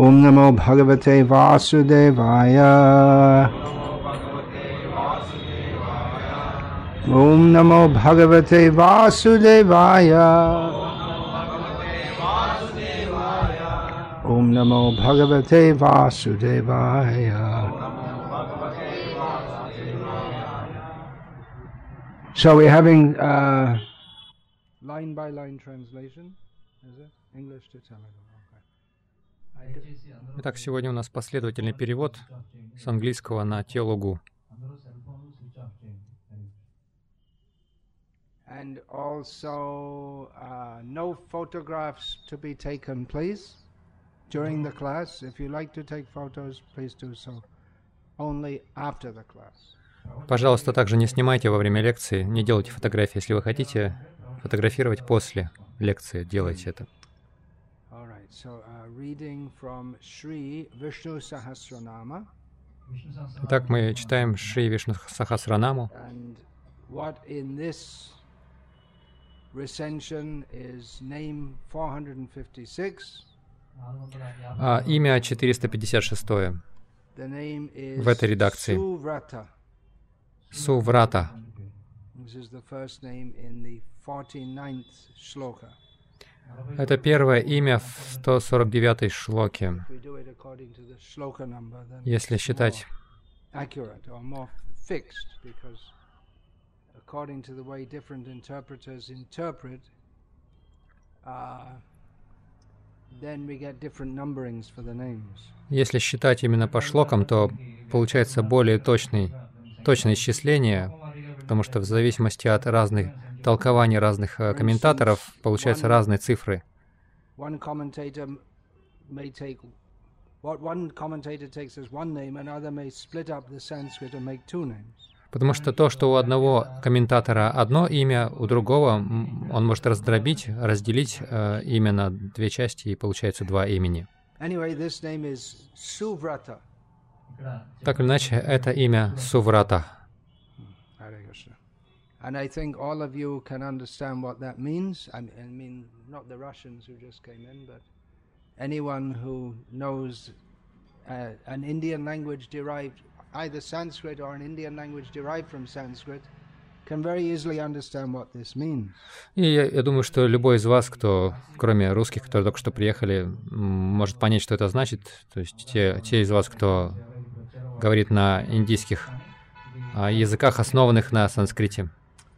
ॐ नमो भगवते वासुदेवाय ॐ नमो भगवते वासुदेवाय ॐ नमो भगवते वासुदेवाय So we're having uh, line by line translation, is it? English to Telugu. Итак, сегодня у нас последовательный перевод с английского на телугу. And also, uh, no photographs to be taken, please, during the class. If you like to take photos, please do so. Only after the class. Пожалуйста, также не снимайте во время лекции, не делайте фотографии. Если вы хотите фотографировать после лекции, делайте это. All right. So, uh, reading from Sri Vishnu Sahasranama, Итак, мы читаем Шри Вишну Сахасранаму. and what in this recension is name 456. А, имя 456. The name is В этой редакции. Суврата. This is the first name in the 49th shloka. Это первое имя в 149-й шлоке. Если считать more accurate or more fixed, because according to the way different interpreters interpret, uh, then we get different numberings for the names. Если считать именно по шлокам, то получается более точный, точное исчисление, потому что в зависимости от разных толкований разных э, комментаторов получаются разные цифры. Потому что то, что у одного комментатора одно имя, у другого он может раздробить, разделить э, имя на две части, и получается два имени. Anyway, this name is Suvrata. Так или иначе, это имя Суврата. And I think all of you can understand what that means. I mean, I mean, not the Russians who just came in, but anyone who knows uh, an Indian language derived, either Sanskrit or an Indian language derived from Sanskrit, can very easily understand what this means. И я, я думаю, что любой из вас, кто, кроме русских, которые только что приехали, может понять, что это значит. То есть те, те из вас, кто говорит на индийских а, языках, основанных на санскрите.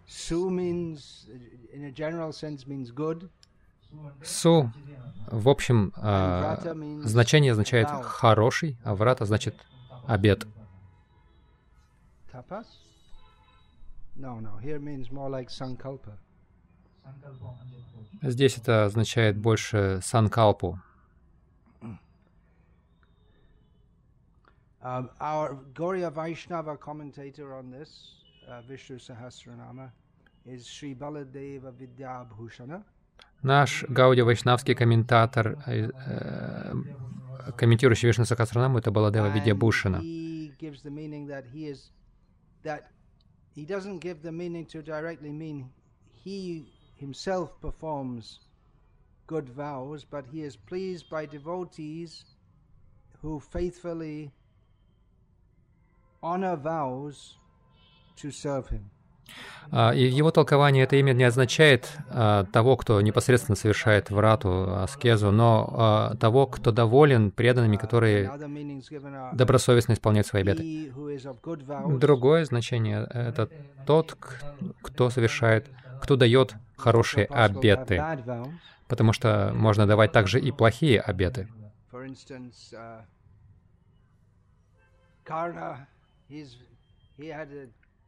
Su means, in a general sense, means good. Су, в общем, а, значение означает «хороший», а врата значит «обед». Tapas? No, no. Here means more like sankalpa. Здесь это означает больше «санкалпу». Um, our Gauriya Vaishnava commentator on this, uh, Vishnu Sahasranama, is Sri Baladeva Vidyabhushana. Наш Гауди Вайшнавский комментатор, э, э, комментирующий Вишну Сахасранаму, это Баладева And Видьябушина. he gives the meaning that he is, that he doesn't give the meaning to directly mean he himself performs good vows, but he is pleased by devotees who faithfully honor vows И в его толковании это имя не означает а, того, кто непосредственно совершает врату, аскезу, но а, того, кто доволен преданными, которые добросовестно исполняют свои обеты. Другое значение — это тот, кто совершает, кто дает хорошие обеты, потому что можно давать также и плохие обеты. Uh, Karna,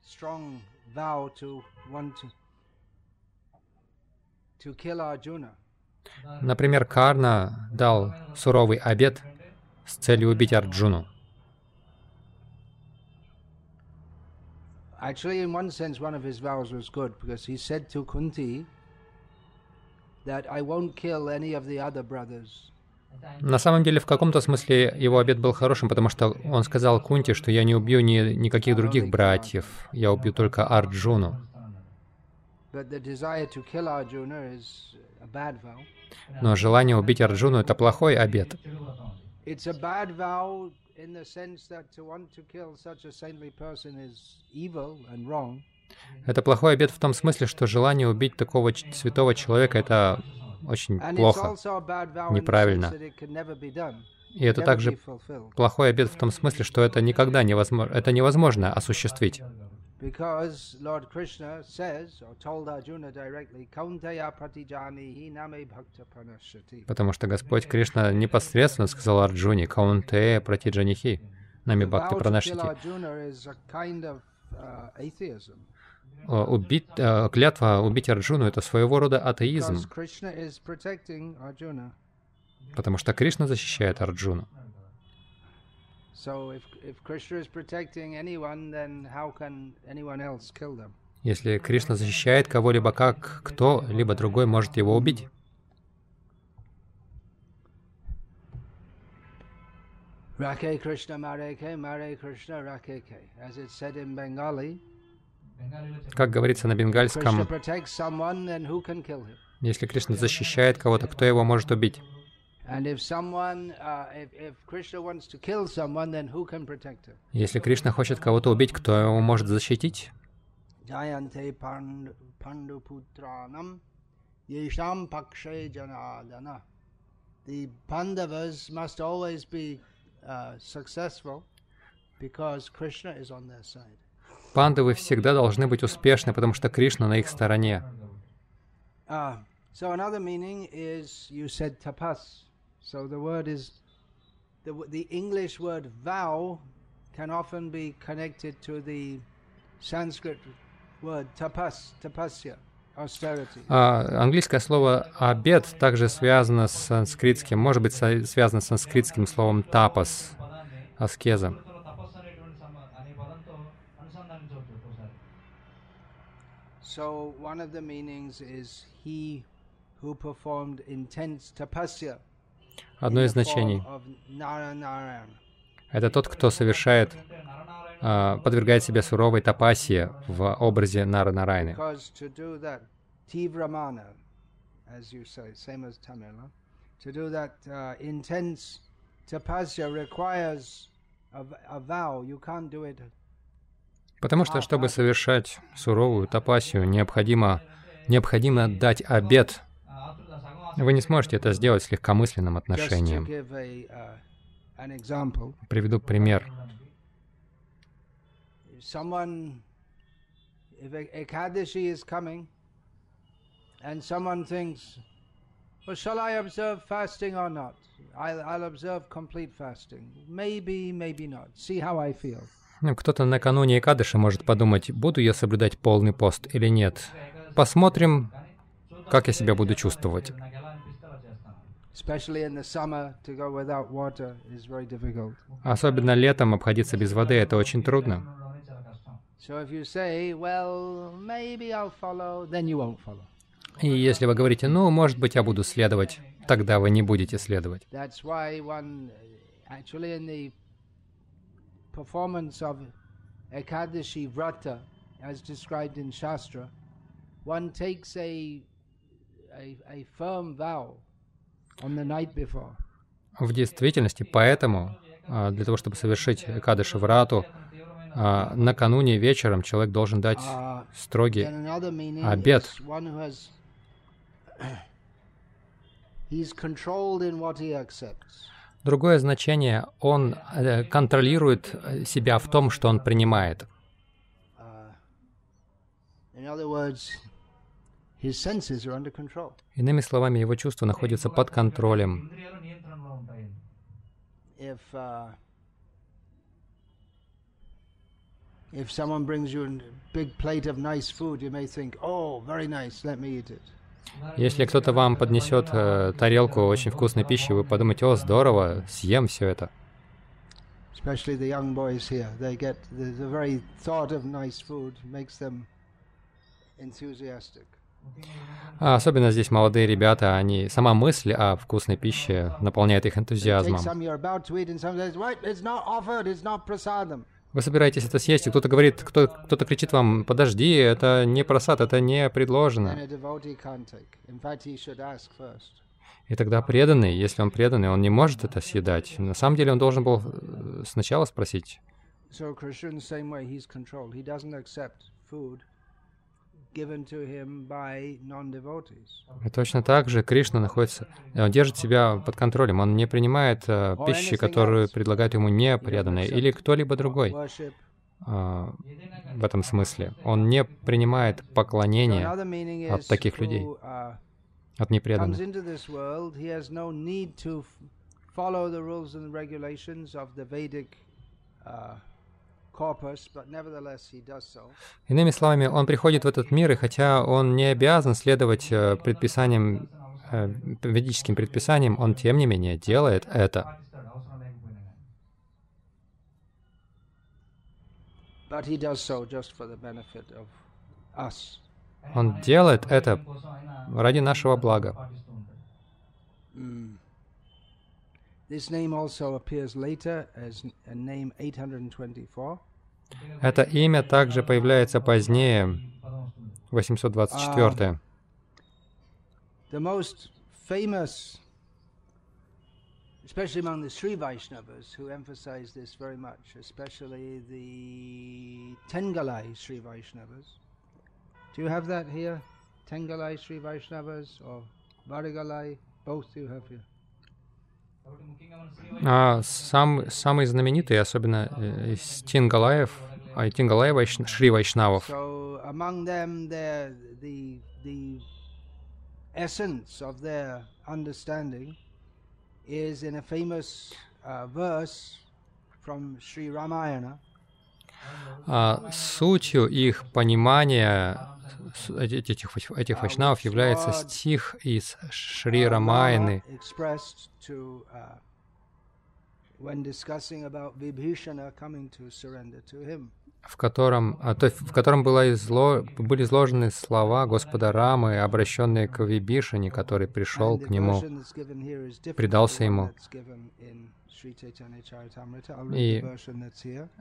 he's, he had a strong vow to want to, to kill Arjuna. Например, Карна дал суровый обет с целью убить Арджуну. Actually, in one sense, one of his vows was good because he said to Kunti that I won't kill any of the other brothers. На самом деле, в каком-то смысле его обет был хорошим, потому что он сказал Кунти, что я не убью ни, никаких других братьев, я убью только Арджуну. Но желание убить Арджуну — это плохой wrong. Это плохой обет в том смысле, что желание убить такого святого человека — это очень плохо. неправильно. И это также плохой обет в том смысле, что это никогда невозможно, это невозможно осуществить. Потому что Господь Кришна непосредственно сказал Арджуне «Каунте пратиджанихи, нами бхакти пранашити». Убить, э, клятва убить Арджуну — это своего рода атеизм, потому что Кришна защищает Арджуну. Если Кришна защищает кого-либо, как кто-либо другой может его убить? Rake Krishna Mareke, Mare Krishna Rakeke. As it's said in Bengali, Как говорится на бенгальском, если Кришна защищает кого-то, кто его может убить? Uh? Если Кришна хочет кого-то убить, кто его может защитить? The Pandavas must always be uh, successful because Krishna is on their side. Пандавы всегда должны быть успешны, потому что Кришна на их стороне. Uh, so another meaning is you said tapas. So the word is the w- the English word vow can often be connected to the Sanskrit word tapas, tapasya, austerity. А английское слово «обед» также связано с санскритским, может быть, связано с санскритским словом «тапас», аскеза. So one of the meanings is he who performed intense tapasya. Одно in из the form значений of Naranarayan. — это тот, кто совершает, а, подвергает себя суровой тапасии в образе Нара Нарайны. Because to do that tivramana, as you say, same as Tamil, huh? to do that uh, intense tapasya requires a, v- a vow. You can't do it. Потому что, чтобы совершать суровую тапасию, необходимо, необходимо дать обед. Вы не сможете это сделать с легкомысленным отношением. Uh, Приведу пример. E-, well, shall I observe fasting or not? I'll observe complete fasting. Maybe, maybe not. See how I feel. Кто-то накануне Экадыши может подумать, буду я соблюдать полный пост или нет. Посмотрим, как я себя буду чувствовать. Особенно летом обходиться без воды это очень трудно. И если вы говорите, ну, может быть, я буду следовать, тогда вы не будете следовать performance of Ekadashi Vrata, as described in Shastra, one takes a, a, a firm vow on the night before. В действительности, поэтому, а, для того, чтобы совершить Экадыши Врату, а, накануне вечером человек должен дать Uh, строгий обед. he's controlled in what he accepts. Другое значение — он э, контролирует э, себя в том, что он принимает. Uh, Иными словами, его чувства находятся под контролем. Uh, if someone brings you a big plate of nice food, you may think, oh, very nice, let me eat it. Если кто-то вам поднесет э, тарелку очень вкусной пищи, вы подумаете, о, здорово, съем все это. А особенно здесь молодые ребята, они сама мысль о вкусной пище наполняет их энтузиазмом. Вы собираетесь это съесть, и кто-то говорит, кто, кто-то кричит вам, подожди, это не просад, это не предложено. И тогда преданный, если он преданный, он не может это съедать. На самом деле он должен был э, сначала спросить. So точно так же Кришна находится, он держит себя под контролем, он не принимает э, пищи, которую предлагают ему не преданные или кто-либо другой. А, в этом смысле. Он не принимает поклонения от таких людей, uh, от непреданных. Иными словами, он приходит в этот мир, и хотя он не обязан следовать э, предписаниям, э, ведическим предписаниям, он тем не менее делает это. Он делает это ради нашего блага. Mm. This name also appears later as name 824. Это имя также появляется позднее, 824. Um, the most famous, especially among the Sri Vaishnavas, who emphasize this very much, especially the Tengalai Sri Vaishnavas. Do you have that here? Tengalai Sri Vaishnavas or Varigalai? Both you have here. А сам, самый знаменитый, особенно э, из Тингалаев, а Тингалай Вайш... Шри Вайшнавов. Uh. А сутью их понимания этих, этих вайшнавов является стих из Шри Рамайны, uh, в котором, а, то есть в котором было изло, были изложены слова Господа Рамы, обращенные к Вибишине, который пришел к нему. предался ему. И.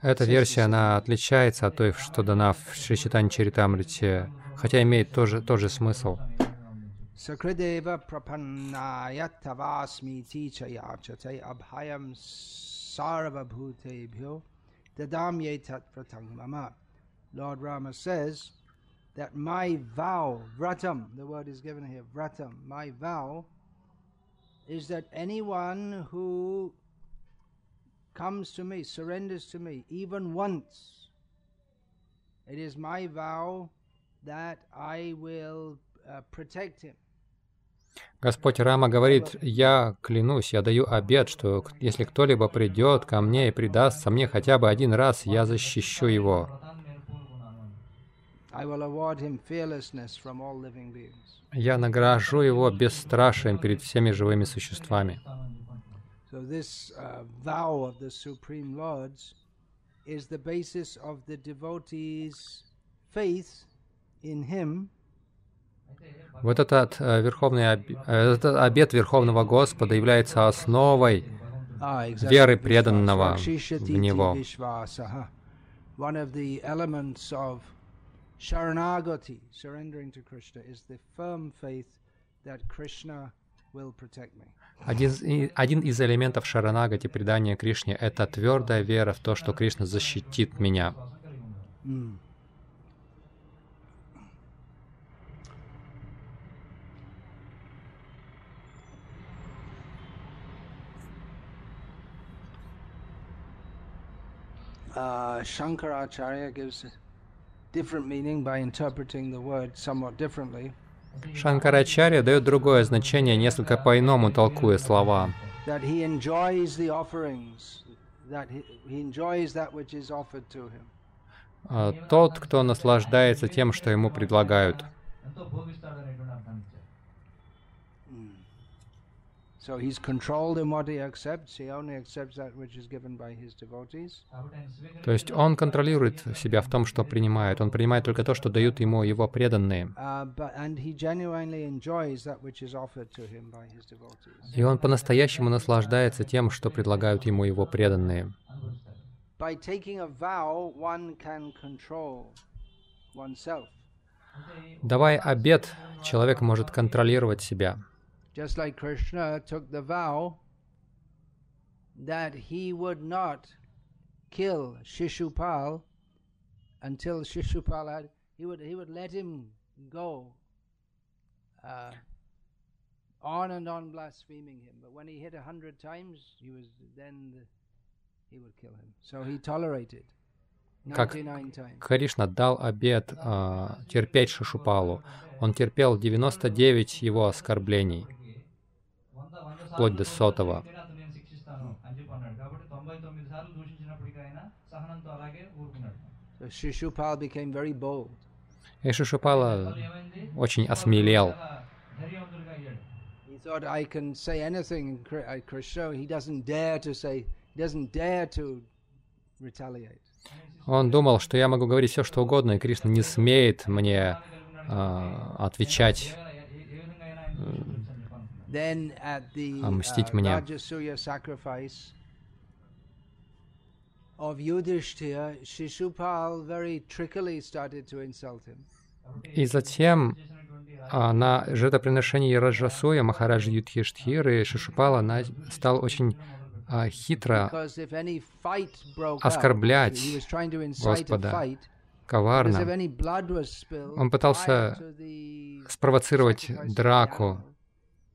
Эта версия, она отличается от той, что дана в Шри Читане Чаритамрите, хотя имеет тоже, тот же смысл. Lord Rama says that my vow, vratam, the word is given here, vratam, my vow is that anyone who comes to me, surrenders to me, even once, it is my vow that I will uh, protect him. Господь Рама говорит, я клянусь, я даю обет, что если кто-либо придет ко мне и предастся мне хотя бы один раз, я защищу его. Я награжу его бесстрашием перед всеми живыми существами. So this uh, vow of the Supreme Lords is the basis of the devotees' faith in Him. Вот этот, э, верховный об... Э, этот обет Верховного Господа является основой веры преданного в Него. One of the elements of sharanagati, surrendering to Krishna, is the firm faith that Krishna will protect me. Один, один из элементов Шаранагати, предания Кришне, это твердая вера в то, что Кришна защитит меня. Uh, Shankaracharya gives different meaning by interpreting the word somewhat differently. Шанкарачарья дает другое значение, несколько по-иному толкуя слова. А, Тот, кто наслаждается тем, что ему предлагают. So he's controlled in what he accepts. He only accepts that which is given by his devotees. То есть он контролирует себя в том, что принимает. Он принимает только то, что дают ему его преданные. И он по-настоящему наслаждается тем, что предлагают ему его преданные. By taking a vow, one can control oneself. Давая обет, человек может контролировать себя. just like Krishna took the vow that he would not kill Shishupal until Shishupal had he would he would let him go uh, on and on blaspheming him. But when he hit a hundred times, he was then the, he would kill him. So he tolerated Как 99 times. Кришна дал обет а, терпеть Шишупалу. Он терпел 99 его оскорблений. вплоть до сотого. И Шишупала очень осмелел. Он думал, что я могу говорить все, что угодно, и Кришна не смеет мне э, отвечать а мне. И затем а, на жертвоприношении Раджасуя Махарадж Юдхиштхиры Шишупала она стал очень а, хитро оскорблять Господа коварно. Он пытался спровоцировать драку,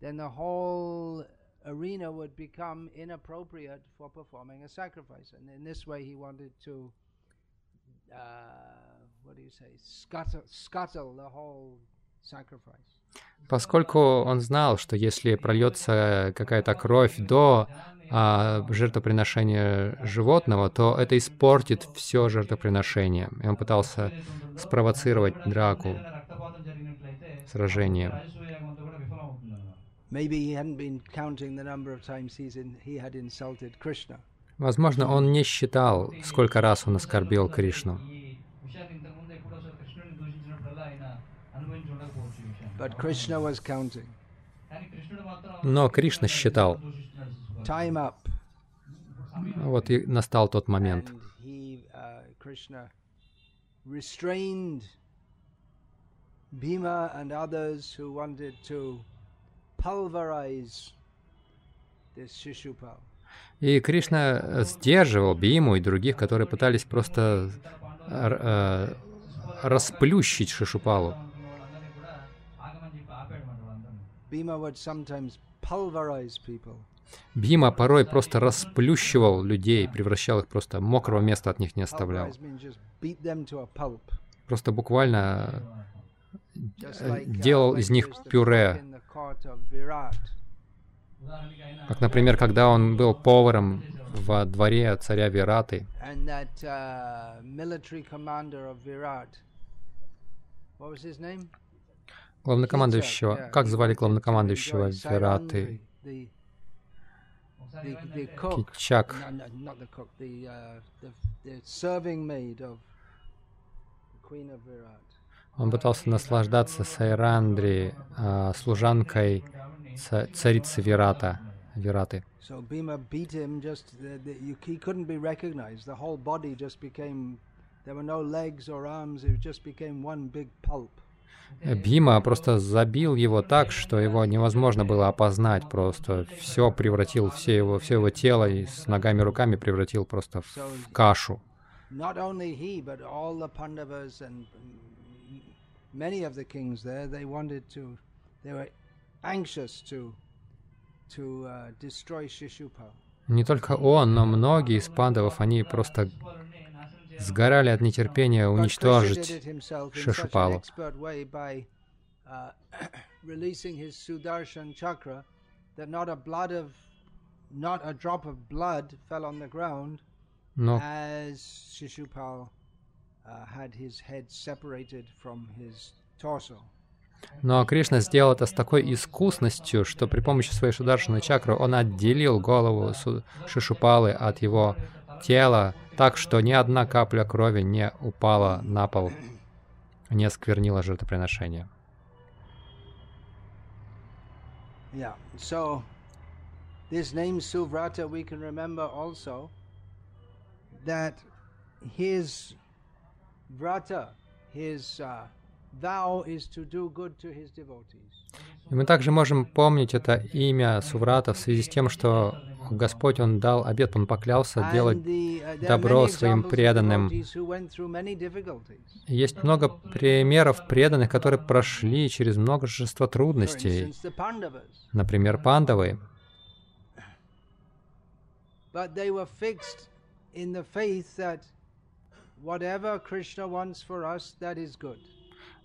then the whole arena would become inappropriate for performing a sacrifice. And in this way, he wanted to, uh, what do you say, scuttle, scuttle the whole sacrifice. Поскольку он знал, что если прольется какая-то кровь до а, жертвоприношения животного, то это испортит все жертвоприношение. И он пытался спровоцировать драку, сражение. Maybe he hadn't been counting the number of times he's in, he had insulted Krishna. Возможно, он не считал, сколько раз он оскорбил Кришну. But Krishna was counting. Но Кришна считал. Time up. Вот и настал тот момент. He, uh, и Кришна сдерживал Биму и других, которые пытались просто э, расплющить Шишупалу. Бима порой просто расплющивал людей, превращал их просто, мокрого места от них не оставлял. Просто буквально э, делал из них пюре, как, например, когда он был поваром во дворе царя Вираты, главнокомандующего, как звали главнокомандующего Вираты? Кичак. Queen. Он пытался наслаждаться Сайрандри, а, служанкой ца- царицы Вирата, Вираты. Pulp. Бима просто забил его так, что его невозможно было опознать просто. Все превратил, все его, все его тело и с ногами и руками превратил просто в, кашу. Not only he, but all the Pandavas and m- many of the kings there, they wanted to, they were anxious to, to uh, destroy Shishupal. Не только он, но многие из пандавов, они просто сгорали от нетерпения уничтожить Шишупалу. Но Но Кришна сделал это с такой искусностью, что при помощи своей шударшины чакры он отделил голову Шишупалы от его тела так, что ни одна капля крови не упала на пол, не осквернила жертвоприношение. Yeah. So this name Suvrata we can remember also that his vrata, his uh, vow is to do good to his devotees. И мы также можем помнить это имя Суврата в связи с тем, что Господь, Он дал обет, Он поклялся делать uh, добро своим преданным. Есть много примеров преданных, которые прошли через множество трудностей. Например, пандавы. But they were fixed in the faith that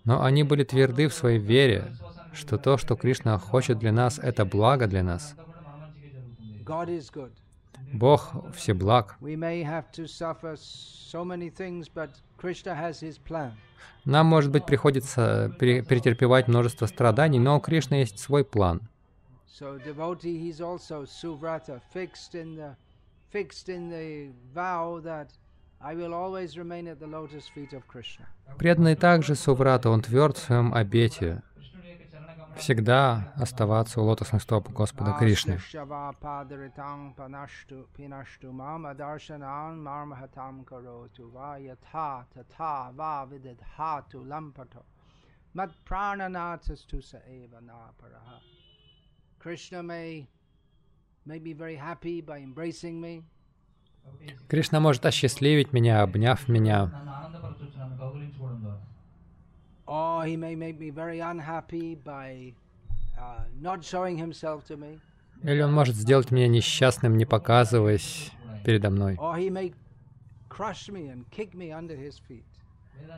но они были тверды в своей вере, что то, что Кришна хочет для нас, это благо для нас. Бог все благ. Нам, может быть, приходится перетерпевать множество страданий, но у Кришны есть свой план. So Преданный также Суврата, он тверд в своем обете всегда оставаться у лотосных стоп Господа Кришны. Кришна prananatas tu sa may, may be very happy by embracing me. Кришна может осчастливить меня, обняв меня. Или он может сделать меня несчастным, не показываясь передо мной.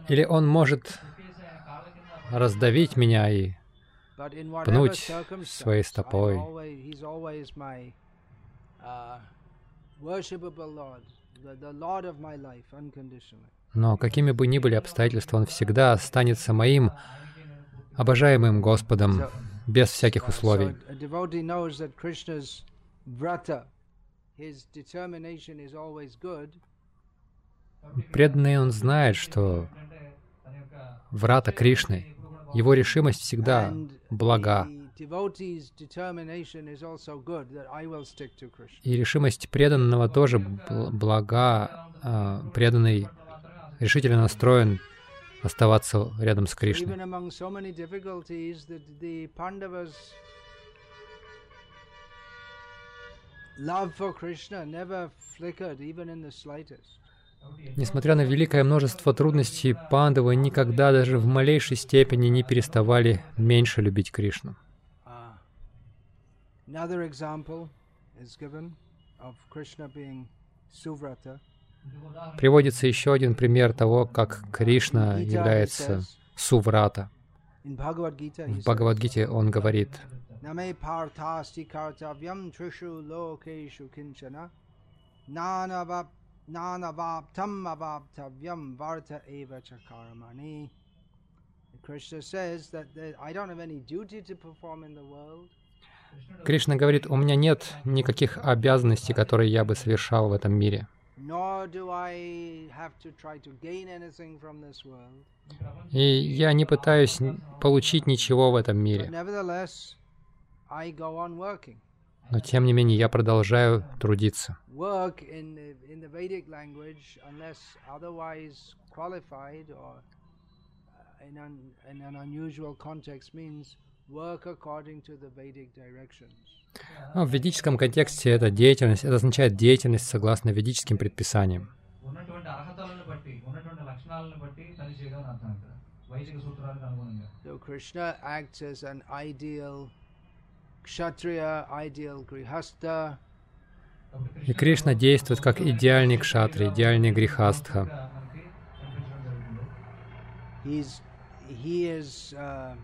Или он может раздавить меня и пнуть своей стопой. Но какими бы ни были обстоятельства, он всегда останется моим обожаемым Господом без всяких условий. Преданный он знает, что врата Кришны, его решимость всегда блага, и решимость преданного тоже бл- блага. а, Преданный решительно настроен оставаться рядом с Кришной. Несмотря на великое множество трудностей, пандавы никогда даже в малейшей степени не переставали меньше любить Кришну. Uh, another example is given of Krishna being Suvrata. Приводится еще один пример того, как Кришна является суврата. В Бхагавадгите он говорит. Krishna says that I don't have any duty to perform in the world. Кришна говорит, у меня нет никаких обязанностей, которые я бы совершал в этом мире. И я не пытаюсь получить ничего в этом мире. Но тем не менее я продолжаю трудиться. In uh, un, in an unusual context, means но ну, в ведическом контексте это деятельность, это означает деятельность согласно ведическим предписаниям. И Кришна действует как идеальный кшатри, идеальный грихастха. He is, uh,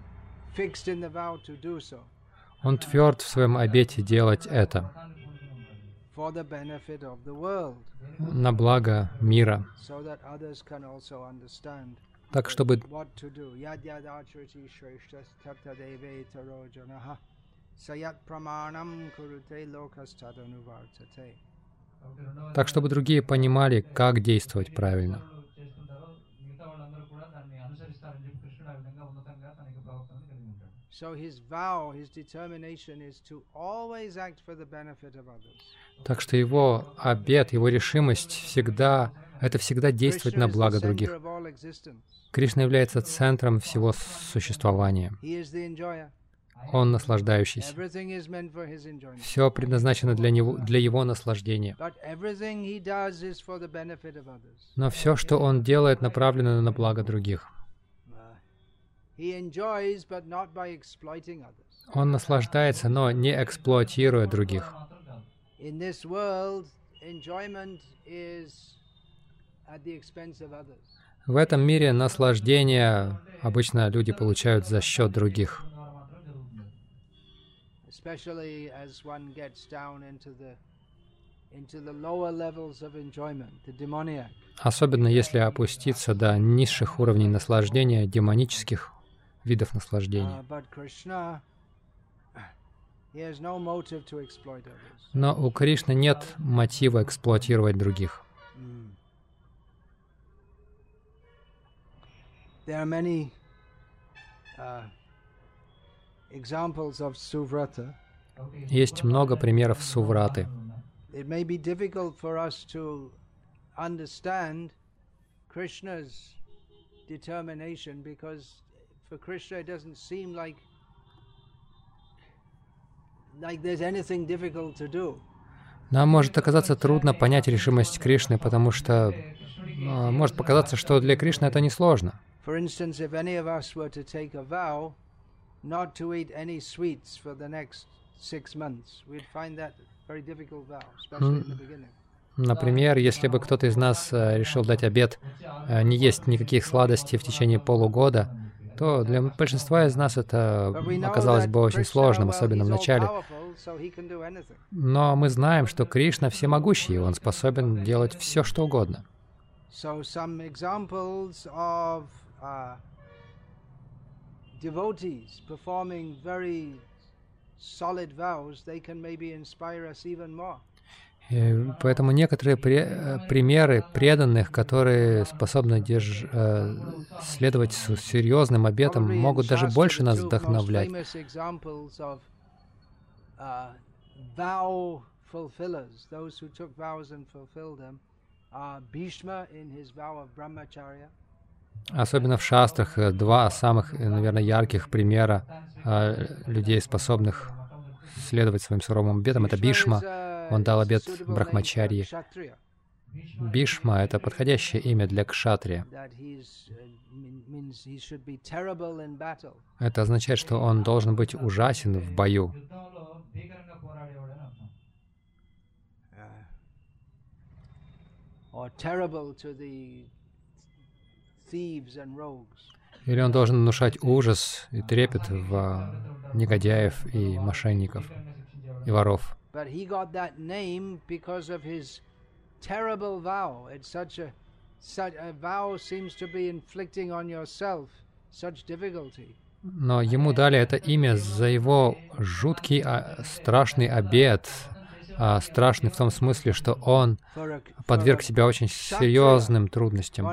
он тверд в своем обете делать это. На благо мира, так чтобы так чтобы другие понимали, как действовать правильно. Так что его обет, его решимость всегда это всегда действовать на благо других. Кришна является центром всего существования. Он наслаждающийся. Все предназначено для, него, для его наслаждения. Но все, что он делает, направлено на благо других. Он наслаждается, но не эксплуатируя других. В этом мире наслаждение обычно люди получают за счет других. Особенно если опуститься до низших уровней наслаждения, демонических видов наслаждения. Но у Кришны нет мотива эксплуатировать других. Есть много примеров сувраты. Krishna's determination because for Krishna it doesn't seem like like there's anything difficult to do. Нам может оказаться трудно понять решимость Кришны, потому что э, может показаться, что для Кришны это несложно. Например, если бы кто-то из нас э, решил дать обед э, не есть никаких сладостей в течение полугода, то для большинства из нас это оказалось бы очень сложным, особенно в начале. Но мы знаем, что Кришна всемогущий, и Он способен делать все, что угодно. solid vows, they can maybe inspire us even more. И поэтому некоторые при, э, примеры преданных, которые способны держ, э, следовать серьезным обетом, могут даже больше нас вдохновлять. Особенно в шастрах э, два самых, наверное, ярких примера людей, способных следовать своим суровым обетам, это Бишма он дал обет Брахмачарьи. Бишма — это подходящее имя для кшатрия. Это означает, что он должен быть ужасен в бою. Или он должен внушать ужас и трепет в негодяев и мошенников и воров. But he got that name because of his terrible vow. It's such a such a vow seems to be inflicting on yourself such difficulty. Но ему дали это имя за его жуткий, а, страшный обед, а, страшный в том смысле, что он подверг себя очень серьезным трудностям.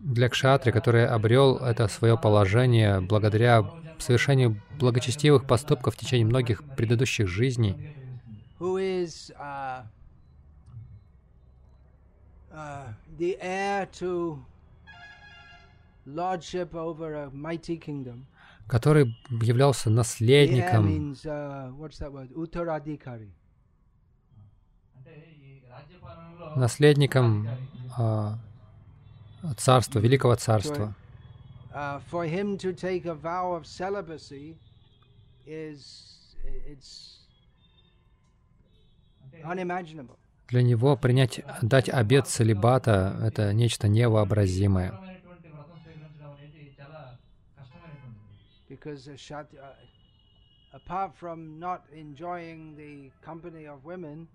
Для кшатри, который обрел это свое положение благодаря совершению благочестивых поступков в течение многих предыдущих жизней, uh, uh, который являлся наследником наследником а, царства, великого царства. Для него принять, дать обет целебата — это нечто невообразимое. apart from not enjoying the company of women,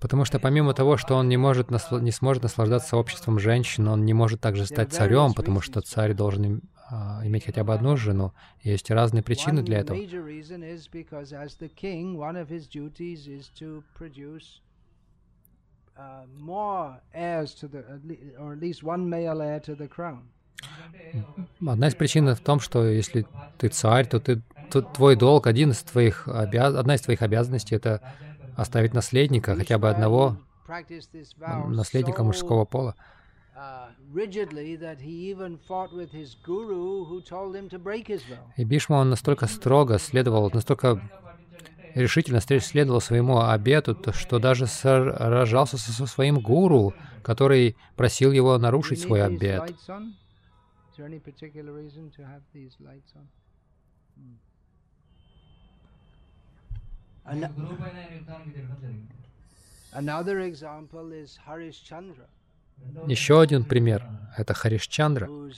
Потому что помимо того, что он не, может насл... не сможет наслаждаться обществом женщин, он не может также стать царем, потому что царь должен а, иметь хотя бы одну жену. Есть разные причины для этого. Одна из причин в том, что если ты царь, то ты твой долг, один из твоих обяз... одна из твоих обязанностей это оставить наследника, хотя бы одного наследника мужского пола. uh. И Бишма, он настолько строго следовал, настолько решительно следовал своему обету, то что даже сражался со своим гуру, который просил его нарушить свой обет. Is there any particular reason to have these lights on? Hmm. Еще один пример — это Харишчандра, uh,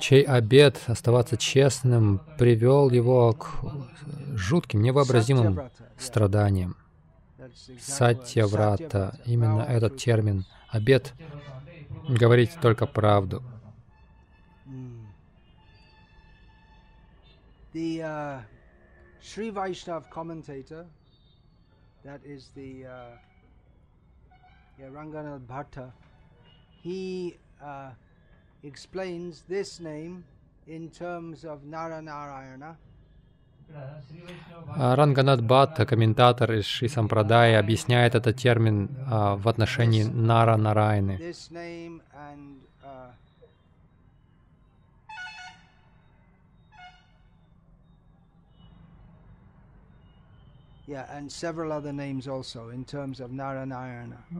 чей обет оставаться честным привел его к жутким, невообразимым страданиям. Сатьяврата, именно этот термин, обет говорить только правду. The uh, Sri Vaishnav commentator, that is the uh, yeah, Ranganath Bhatta, he uh, explains this name in terms of Naranarayana. Ранганат Бхатта, комментатор из Шри Сампрадая, объясняет этот термин uh, в отношении Нара Нарайны. This name and, uh,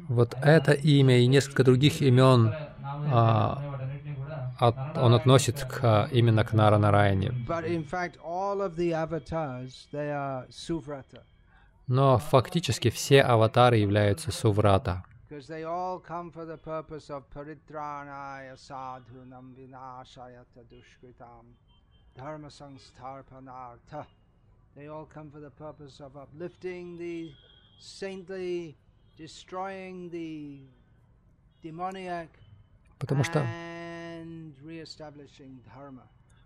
Вот это имя и несколько других имен а, от, он относит к, а, именно к Наранарайне. Но фактически все аватары являются суврата. Dharma They all come for the purpose of uplifting the saintly, destroying the demoniac, потому что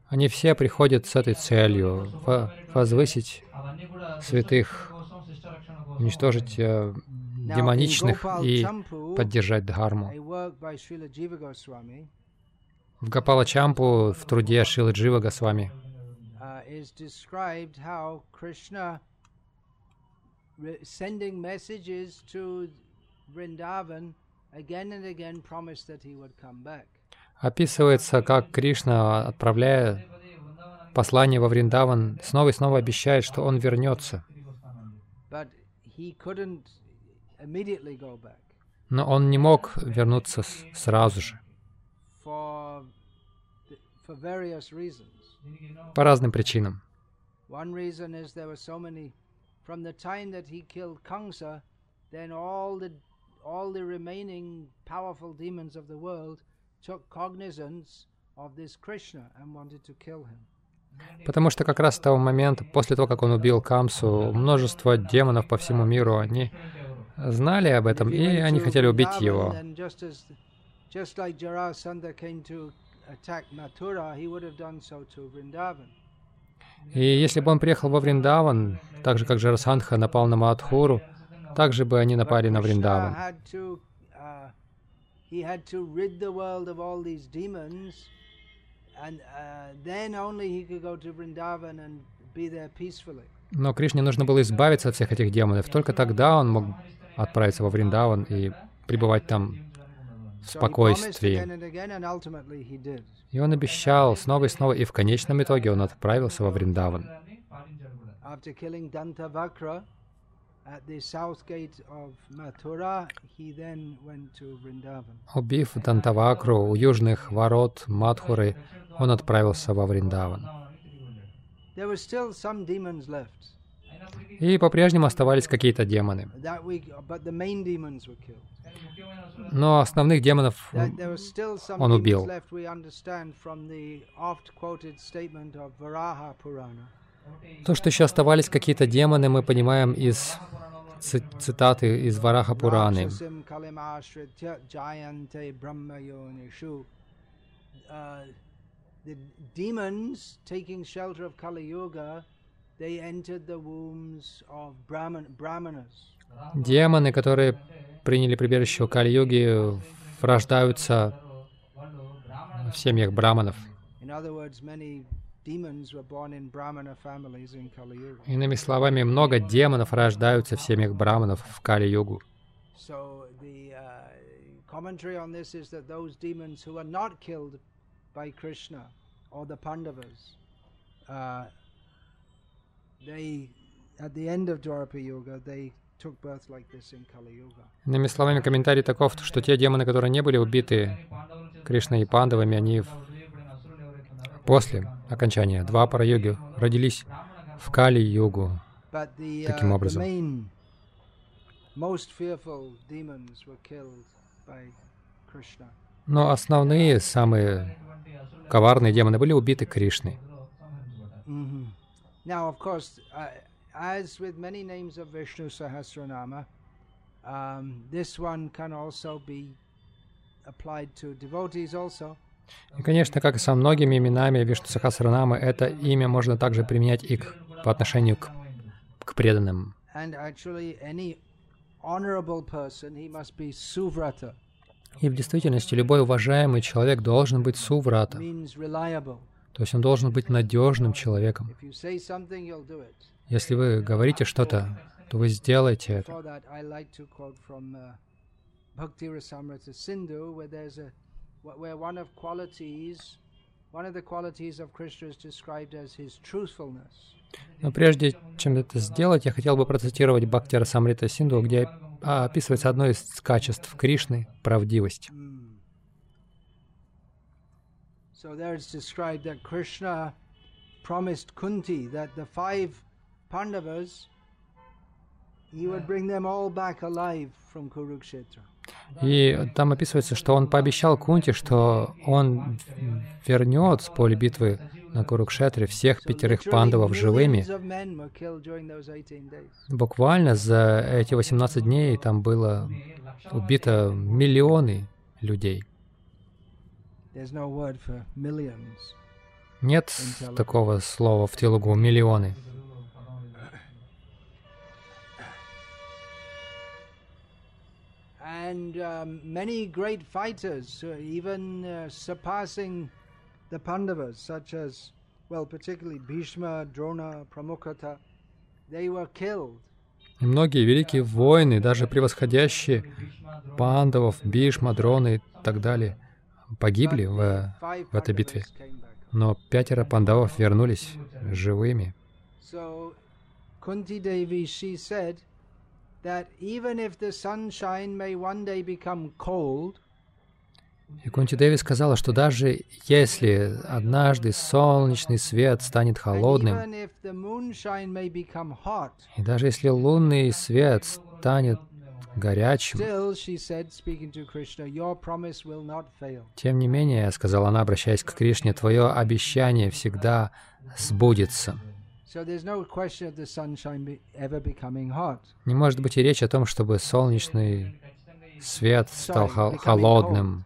они все приходят с этой целью — возвысить святых, уничтожить э, демоничных и поддержать дхарму. В Гапала Чампу в труде Шила Джива Госвами uh, is described how Krishna sending messages to Vrindavan again and again promised that he would come back. описывается, как Кришна, отправляя послание во Вриндаван, снова и снова обещает, что он вернется. But he couldn't immediately go back Но он не мог вернуться сразу же, по разным причинам. One reason is there were so many from the time that he killed Kamsa, then all the all the remaining powerful demons of the world took cognizance of this Krishna and wanted to kill him. Потому что как раз с того момента, после того, как он убил Камсу, множество демонов по всему миру, они знали об этом, и они хотели убить его. then just as just like Jarasandha came to attack Mathura, he would have done so to Vrindavan. И если бы он приехал во Вриндаван, так же, как Джарасандха напал на Мадхуру, также бы они напали на Вриндаван. uh, uh. Но Кришне нужно было избавиться от всех этих демонов. Только тогда он мог отправиться во Вриндаван и пребывать там в So he promised спокойствии. И он обещал снова и снова, и в конечном итоге он отправился во Вриндаван. Убив Дантавакру у южных ворот Мадхуры, он отправился во Вриндаван. There were still some demons left. И по-прежнему оставались какие-то демоны. Но основных демонов Он убил. То, что еще оставались какие-то демоны, мы понимаем из ци- цитаты из Вараха Пураны. Uh, the demons taking shelter of Kali Yuga, they entered the wombs of Brahman, Brahmanas. демоны, которые приняли прибежище у Кали-йоги, рождаются в семьях браманов. Иными словами, много демонов рождаются в семьях браманов в Кали-югу. Uh, they at the end of Dwapara Yuga they took birth like this in Kali Yuga. Иными словами, комментарий таков, что те демоны, которые не были убиты Кришной и Пандавами, они в- после окончания Двапара йоги родились в Таким uh, the образом. Но основные, самые коварные демоны были убиты Кришной. hmm Now, of course, uh, as with many names of Vishnu Sahasranama, um, this one can also be applied to devotees also. И, конечно, как и со многими именами Вишну Сахасранамы, это имя можно также применять и к- по отношению к, к преданным. И в действительности любой уважаемый человек должен быть суврата. То есть он должен быть надежным человеком. Если вы говорите что-то, то вы сделаете это. Но прежде чем это сделать, я хотел бы процитировать Бхактира Самрита Синду, где описывается одно из качеств Кришны — правдивость. Mm. So there it's described that Krishna promised Kunti that the five Pandavas, he would bring them all back alive from Kurukshetra. И там описывается, что он пообещал Кунти, что он вернет с поля битвы на Курукшетре всех пятерых пандавов живыми. millions of men were killed during those 18 days. Буквально за эти 18 дней там было убито миллионы людей. There's no word for millions. Нет такого слова в телугу «миллионы». And um, many great fighters, uh, even uh, surpassing the Pandavas, such as, well, particularly Bhishma, Drona, Pramukhata, they were killed. И многие великие воины, даже превосходящие пандавов, Бишма, Дроны и так далее, погибли в, в этой битве. Но пятеро пандавов вернулись живыми. So Kunti Devi, she said that even if the sunshine may one day become cold, И Кунти Деви сказала, что даже если однажды солнечный свет станет холодным, и даже если лунный свет станет горячим. Тем не менее, сказала она, обращаясь к Кришне, твое обещание всегда сбудется. Не может быть и речь о том, чтобы солнечный свет стал холодным.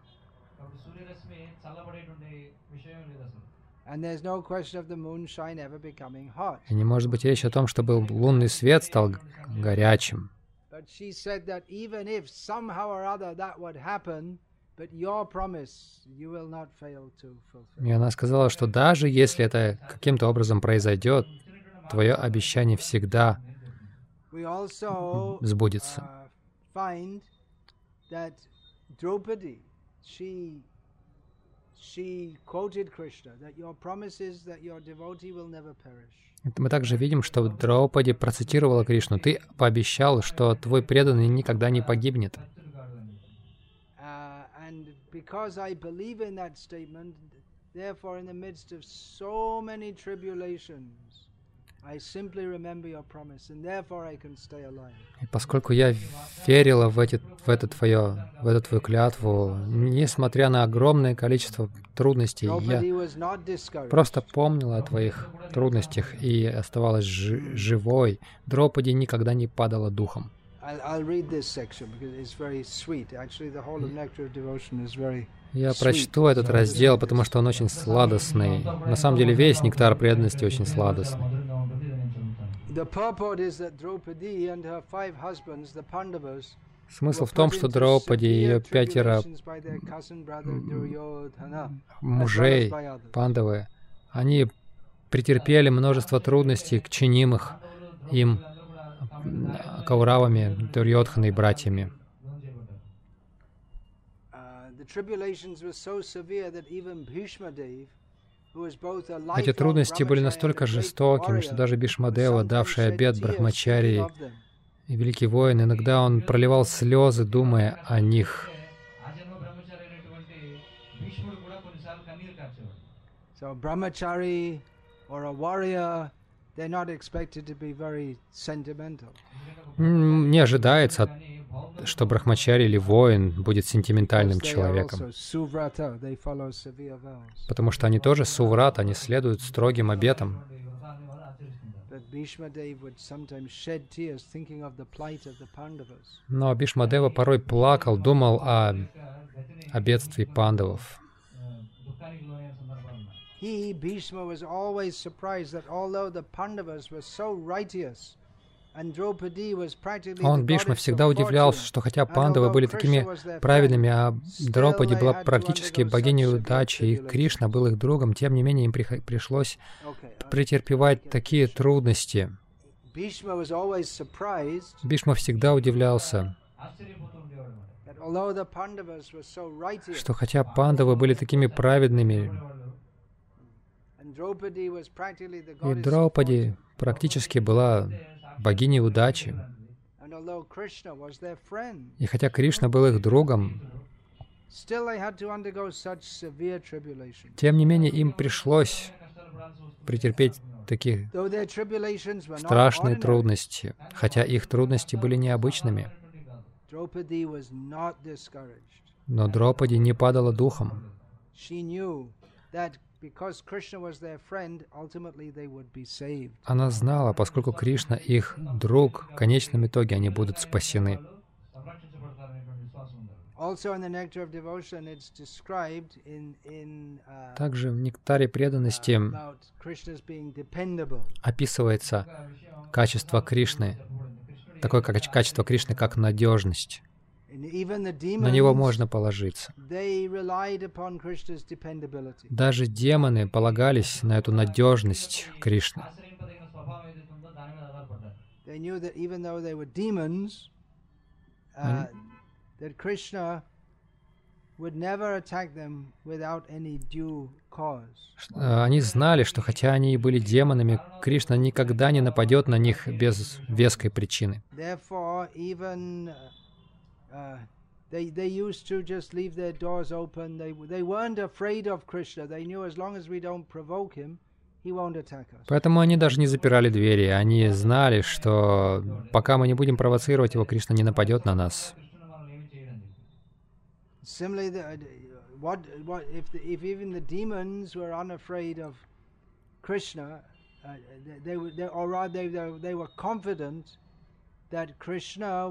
И не может быть речь о том, чтобы лунный свет стал горячим. But she said that even if somehow or other that would happen, but your promise you will not fail to fulfill. И она сказала, что даже если это каким-то образом произойдет, твое обещание всегда сбудется. uh, she Мы также видим, что Драупади процитировала Кришну. Ты пообещал, что твой преданный никогда не погибнет. Uh, therefore, in the midst of so many tribulations, И поскольку я верила в, эти, в, это твое, в эту твою клятву, несмотря на огромное количество трудностей, я просто помнила о твоих трудностях и оставалась жи- живой. Дропади никогда не падала духом. Я прочту этот раздел, потому что он очень сладостный. На самом деле весь нектар преданности очень сладостный. The purport is that Draupadi and her five husbands, the Pandavas, Смысл в том, что Драупади и ее пятеро мужей, пандавы, они претерпели множество трудностей к чинимых им кауравами, Дурьодханой и братьями. Uh, the tribulations were so severe that even Bhishma Dev, эти трудности были настолько жестокими, что даже Бишмадева, давший обед Брахмачарии, и великий воин, иногда он проливал слезы, думая о них. Не ожидается от что брахмачари или воин будет сентиментальным человеком. Потому что они тоже суврат, они следуют строгим обетам. Но Бишмадева порой плакал, думал о, о бедствии пандавов. He, Bhishma, was always surprised that although the Pandavas were so righteous, он, Бишма, всегда удивлялся, что хотя пандавы были такими праведными, а Дропади была практически богиней удачи, и Кришна был их другом, тем не менее им пришлось претерпевать такие трудности. Бишма всегда удивлялся, что хотя пандавы были такими праведными, и Дропади практически была богиней удачи, и хотя Кришна был их другом, тем не менее им пришлось претерпеть такие страшные трудности, хотя их трудности были необычными. Но Дропади не падала духом. Она знала, поскольку Кришна их друг, в конечном итоге они будут спасены. Также в нектаре преданности описывается качество Кришны, такое качество Кришны, как надежность. На него можно положиться. Даже демоны полагались на эту надежность Кришны. Э, они знали, что хотя они и были демонами, Кришна никогда не нападет на них без веской причины. Uh, they, they used to just leave their doors open. They, they weren't afraid of Krishna. They knew as long as we don't provoke him, Поэтому они даже не запирали двери. Они знали, что пока мы не будем провоцировать его, Кришна не нападет на нас. Krishna,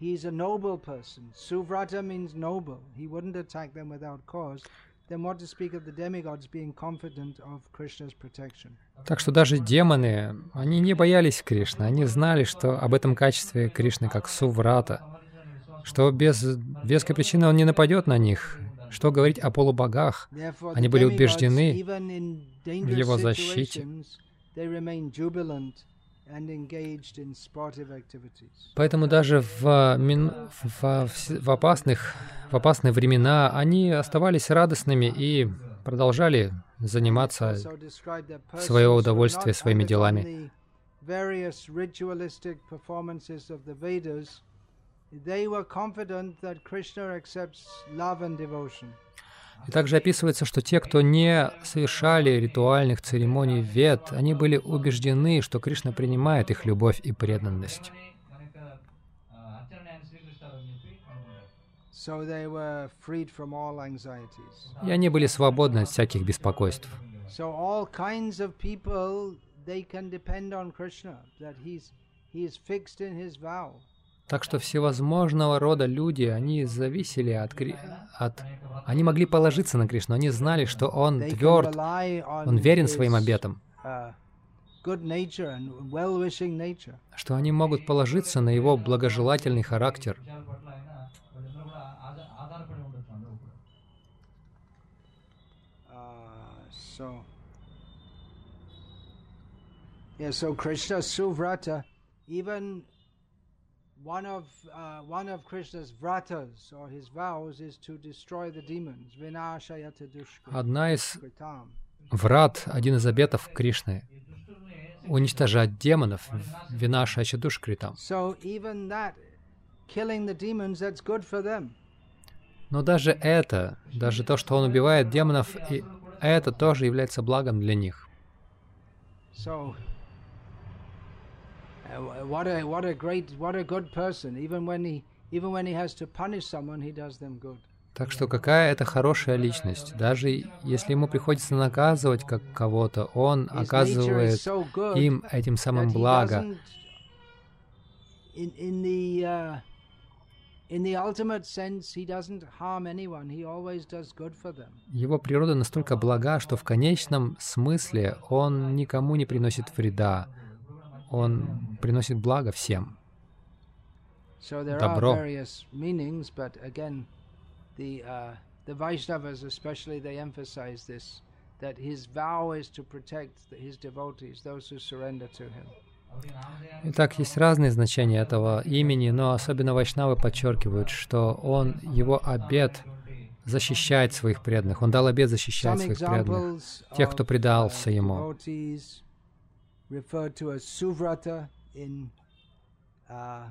He's a noble person. Suvrata means noble. He wouldn't attack them without cause. Then what to speak of the demigods being confident of Krishna's protection? Так что даже демоны, они не боялись Кришны. Они знали, что об этом качестве Кришны как суврата, что без веской причины он не нападет на них. Что говорить о полубогах? Они были убеждены в его защите. Поэтому даже в, мин- в, в- в опасных, в опасные времена они оставались радостными и продолжали заниматься в свое удовольствие своими делами. they were confident that Krishna accepts love and devotion. И также описывается, что те, кто не совершали ритуальных церемоний вед, они были убеждены, что Кришна принимает их любовь и преданность. И они были свободны от всяких беспокойств. Так что всевозможного рода люди, они зависели от, Кри... от... Они могли положиться на Кришну, они знали, что Он тверд, Он верен своим обетам, что они могут положиться на Его благожелательный характер. So, yeah, so one of uh, one of Krishna's vratas or his vows is to destroy the demons. Одна из врат, один из обетов Кришны уничтожать демонов, винаша ачадушкритам. Но даже это, даже то, что он убивает демонов, и это тоже является благом для них. So, uh, what a what a great what a good person. Even when he even when he has to punish someone, he does them good. Так что какая это хорошая личность. Даже если ему приходится наказывать как кого-то, он оказывает им этим самым благо. uh. Его природа настолько блага, что в конечном смысле он никому не приносит вреда он приносит благо всем, добро. Итак, есть разные значения этого имени, но особенно вайшнавы подчеркивают, что он, его обет защищает своих преданных. Он дал обет защищать своих преданных, тех, кто предался ему referred to as Suvrata in uh,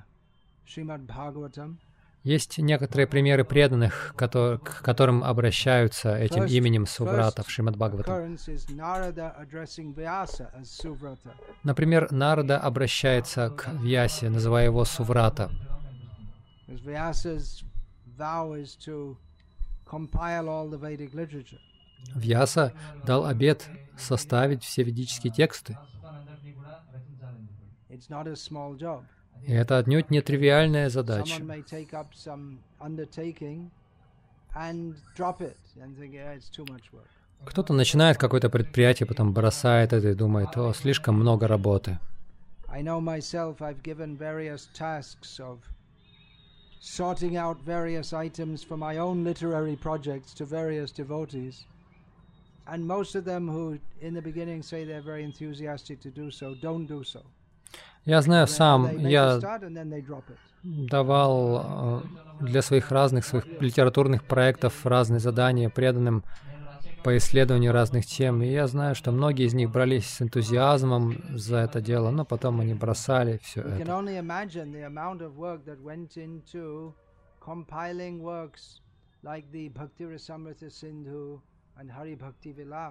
Srimad Bhagavatam. Есть некоторые примеры преданных, к которым обращаются этим именем Суврата в Шримад Бхагаватам. Например, Нарада обращается к Вьясе, называя его Суврата. Вьяса дал обет составить все ведические тексты. И это отнюдь не тривиальная задача. Кто-то начинает какое-то предприятие, потом бросает это и думает, о, слишком много работы. I know myself, I've given various tasks of sorting out various items for my own literary projects to various devotees. And most of them who, in the beginning, say they're very enthusiastic to do so, don't do so. Я знаю сам, я давал э, для своих разных своих литературных проектов разные задания преданным по исследованию разных тем. И я знаю, что многие из них брались с энтузиазмом за это дело, но потом они бросали все это.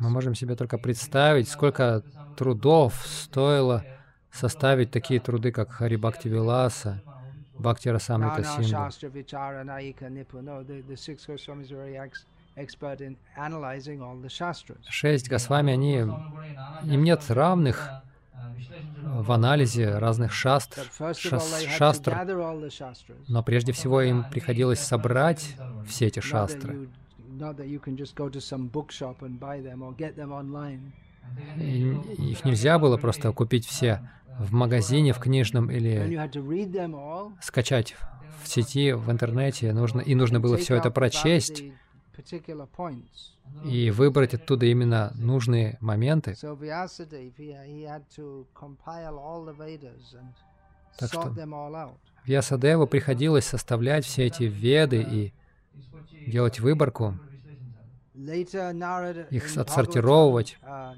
Мы можем себе только представить, сколько трудов стоило составить такие труды, как Харибакти Виласа, Бхакти Расамрита Шесть Госвами, они, им нет равных в анализе разных шастр, шас, шастр, но прежде всего им приходилось собрать все эти шастры их нельзя было просто купить все в магазине, в книжном или скачать в сети, в интернете. Нужно, и нужно было все это прочесть и выбрать оттуда именно нужные моменты. Так что-. Вьясадеву приходилось составлять все эти веды и делать выборку, их отсортировывать. Uh.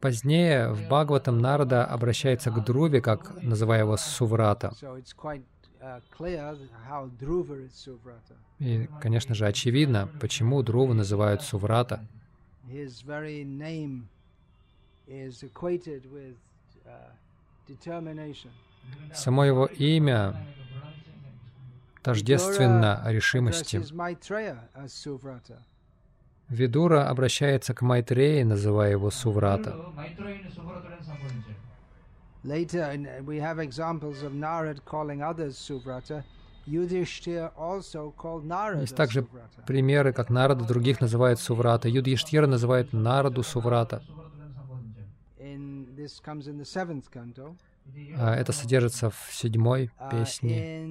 Позднее в Бхагаватам Нарада обращается к Друве, как называя его Суврата. Uh. И, конечно же, очевидно, почему Друву называют Суврата. Uh. Само его имя тождественно решимости. Видура обращается к Майтрея, называя его Суврата. Есть также примеры, как Нарада других называет Суврата. Юдиштхира называет Нараду Суврата. А, это содержится в седьмой песне.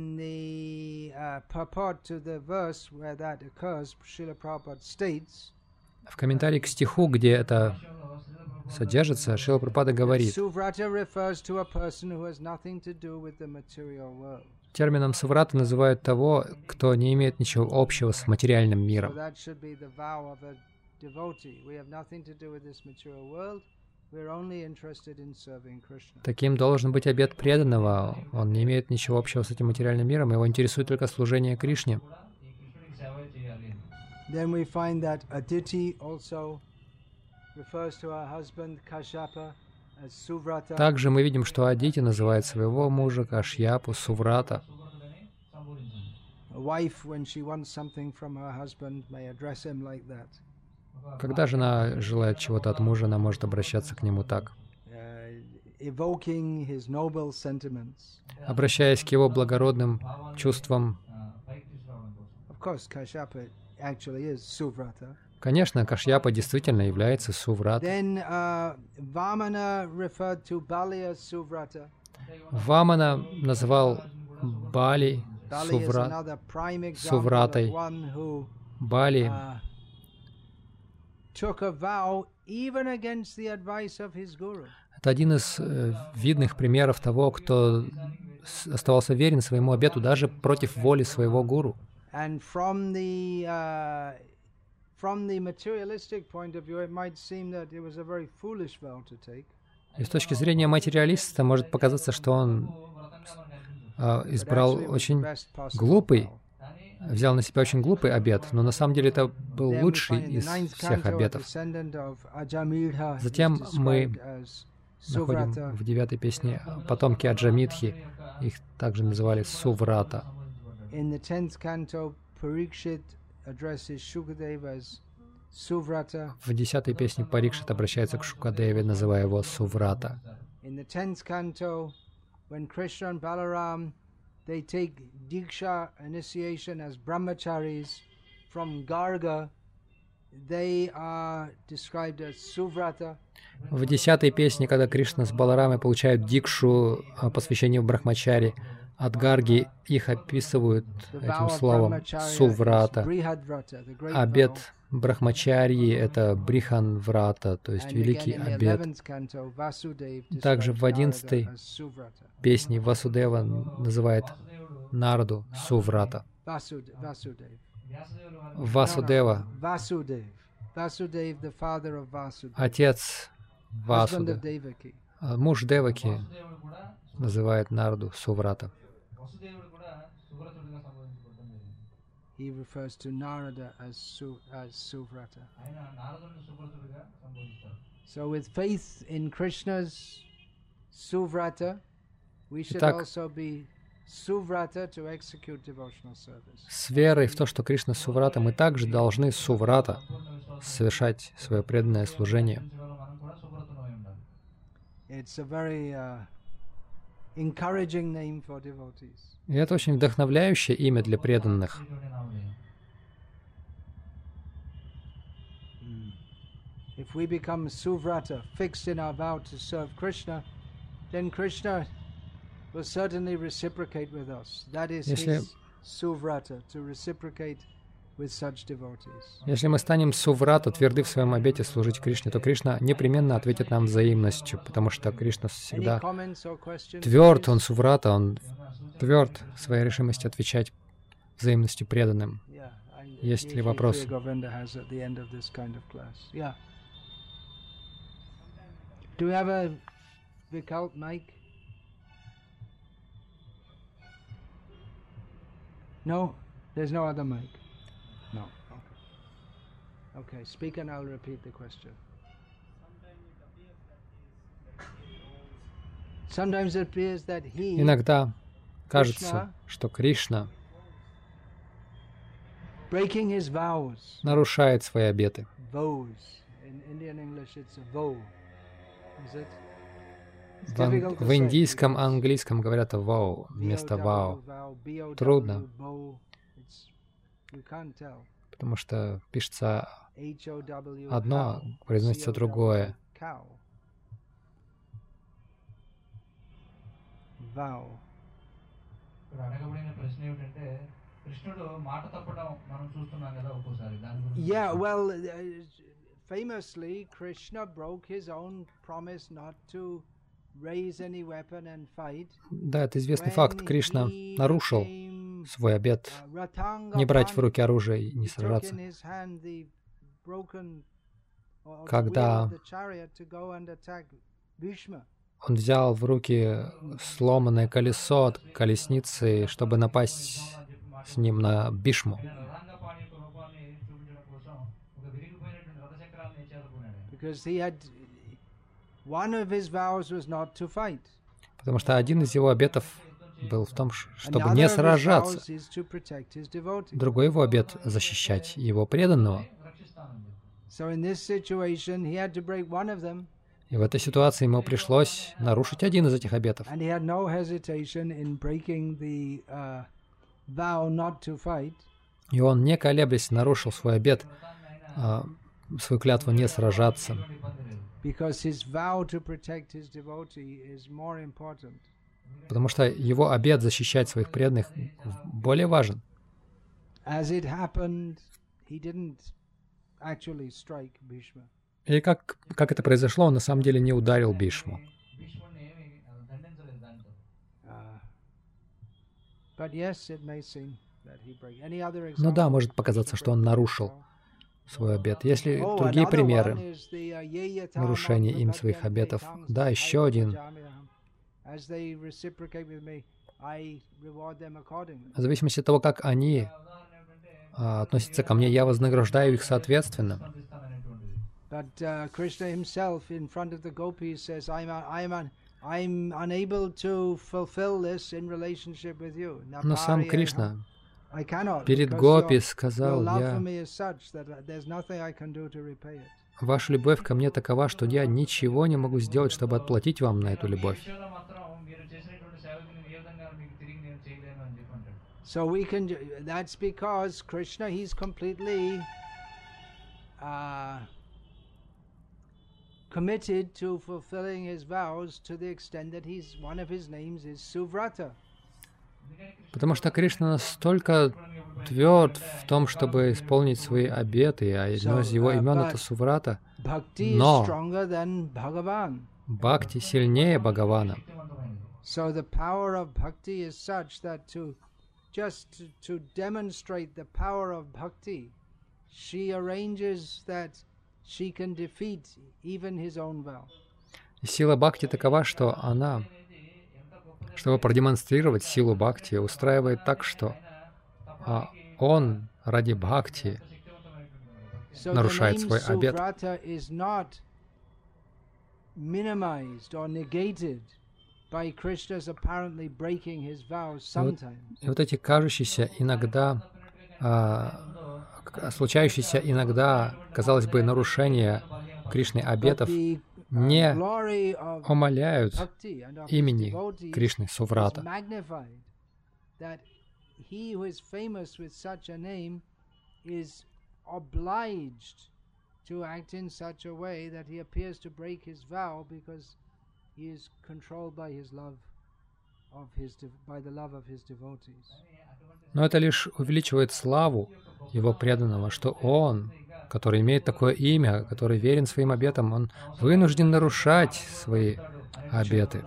В комментарии к стиху, где это содержится, Шила Прабхупада говорит, термином суврата называют того, кто не имеет ничего общего с материальным миром. Таким должен быть обед преданного. Он не имеет ничего общего с этим материальным миром, его интересует только служение Кришне. Также мы видим, что Адити называет своего мужа Кашьяпу Суврата. A wife, when she wants something from her husband, may address him like that. Когда жена желает чего-то от мужа, она может обращаться к нему так, обращаясь к его благородным чувствам. Конечно, Кашьяпа действительно является Сувратой. Вамана назвал Бали сувра... сувратой. Бали это один из э, видных примеров того, кто оставался верен своему обету даже против воли своего гуру. И с точки зрения материалиста может показаться, что он а, избрал очень глупый. Взял на себя очень глупый обет, но на самом деле это был лучший из всех обетов. Затем мы Находим в девятой песне потомки Аджамитхи, их также называли Суврата. В десятой песне Парикшит обращается к Шукадеве, называя его Суврата. In they take Diksha initiation as brahmacharis from Garga, they are described as Suvrata. В десятой песне, когда Кришна с Баларамой получают дикшу а, посвящение в Брахмачари, Адгарги их описывают этим словом «суврата». Обед Брахмачарьи — это Брихан Врата, то есть Великий Обед. Также в 11 песне Васудева называет Нарду Суврата. Васудева. Отец Васуда. Муж Деваки называет Нарду Суврата. He refers to Narada as, Su, as Suvrata. So with faith in Krishna's Suvrata, we should Итак, also be Suvrata to execute devotional service. С верой в то, что Кришна Суврата, мы также должны Суврата совершать свое преданное служение. It's a very uh, И это очень вдохновляющее имя для преданных. If we become suvrata, fixed in our vow to serve Krishna, then Krishna will certainly reciprocate with us. That is his suvrata, to reciprocate Если мы станем Суврата, тверды в своем обете служить Кришне, то Кришна непременно ответит нам взаимностью, потому что Кришна всегда тверд, он Суврата, он тверд в своей решимости отвечать взаимностью преданным. Есть ли вопросы? Do we have a mic? No, there's no other mic. Okay. Speak and I'll repeat the question. Иногда кажется, что Кришна нарушает свои обеты. В, в индийском, английском говорят «воу» вместо «вау», Трудно. потому что пишется одно, cow, произносится COW, другое. cow. vow. ఇప్పుడు అడగబడిన ప్రశ్న ఏమిటంటే కృష్ణుడు మాట తప్పడం మనం చూస్తున్నాం కదా ఒక్కోసారి దాని గురించి Yeah, well, uh, famously, Krishna broke his own promise not to raise any weapon and fight. Да, это известный when факт. Кришна he нарушил became, свой обет uh, Ratanga не брать в Pandit. руки оружие и не He took сражаться. когда он взял в руки сломанное колесо от колесницы, чтобы напасть с ним на Бишму. Потому что один из его обетов был в том, чтобы не сражаться. Другой его обет — защищать его преданного. И в этой ситуации ему пришлось нарушить один из этих обетов. И он, не колеблясь, нарушил свой обет, а, свою клятву не сражаться. Потому что его обет защищать своих преданных более важен. As it happened, he didn't и как, как это произошло, он на самом деле не ударил Бишму. Ну да, может показаться, что он нарушил свой обет. Есть ли другие примеры нарушения им своих обетов? Да, еще один. В зависимости от того, как они а, относятся ко мне, я вознаграждаю их соответственно. Но сам Кришна перед гопи сказал, я, ваша любовь ко мне такова, что я ничего не могу сделать, чтобы отплатить вам на эту любовь. So we can, that's because Krishna, he's completely uh, committed to fulfilling his vows to the extent that he's, one of his names is Suvrata. Потому что Кришна настолько тверд в том, чтобы исполнить свои обеты, а одно из его имен это Суврата. Но Бхакти сильнее Бхагавана. So the power of bhakti is such that to just to, demonstrate the power of bhakti, she arranges that she can defeat even his own vow. Сила Бхакти такова, что она, чтобы продемонстрировать силу Бхакти, устраивает так, что а, он ради Бхакти нарушает свой обет. И вот эти кажущиеся иногда, а, случающиеся иногда, казалось бы, нарушения Кришны обетов uh, не his имени Кришны Суврата. obliged to act in such a way that he appears to break his vow because he is controlled by his love of his dev- by the love of his devotees. Но это лишь увеличивает славу его преданного, что он, который имеет такое имя, который верен своим обетам, он вынужден нарушать свои обеты.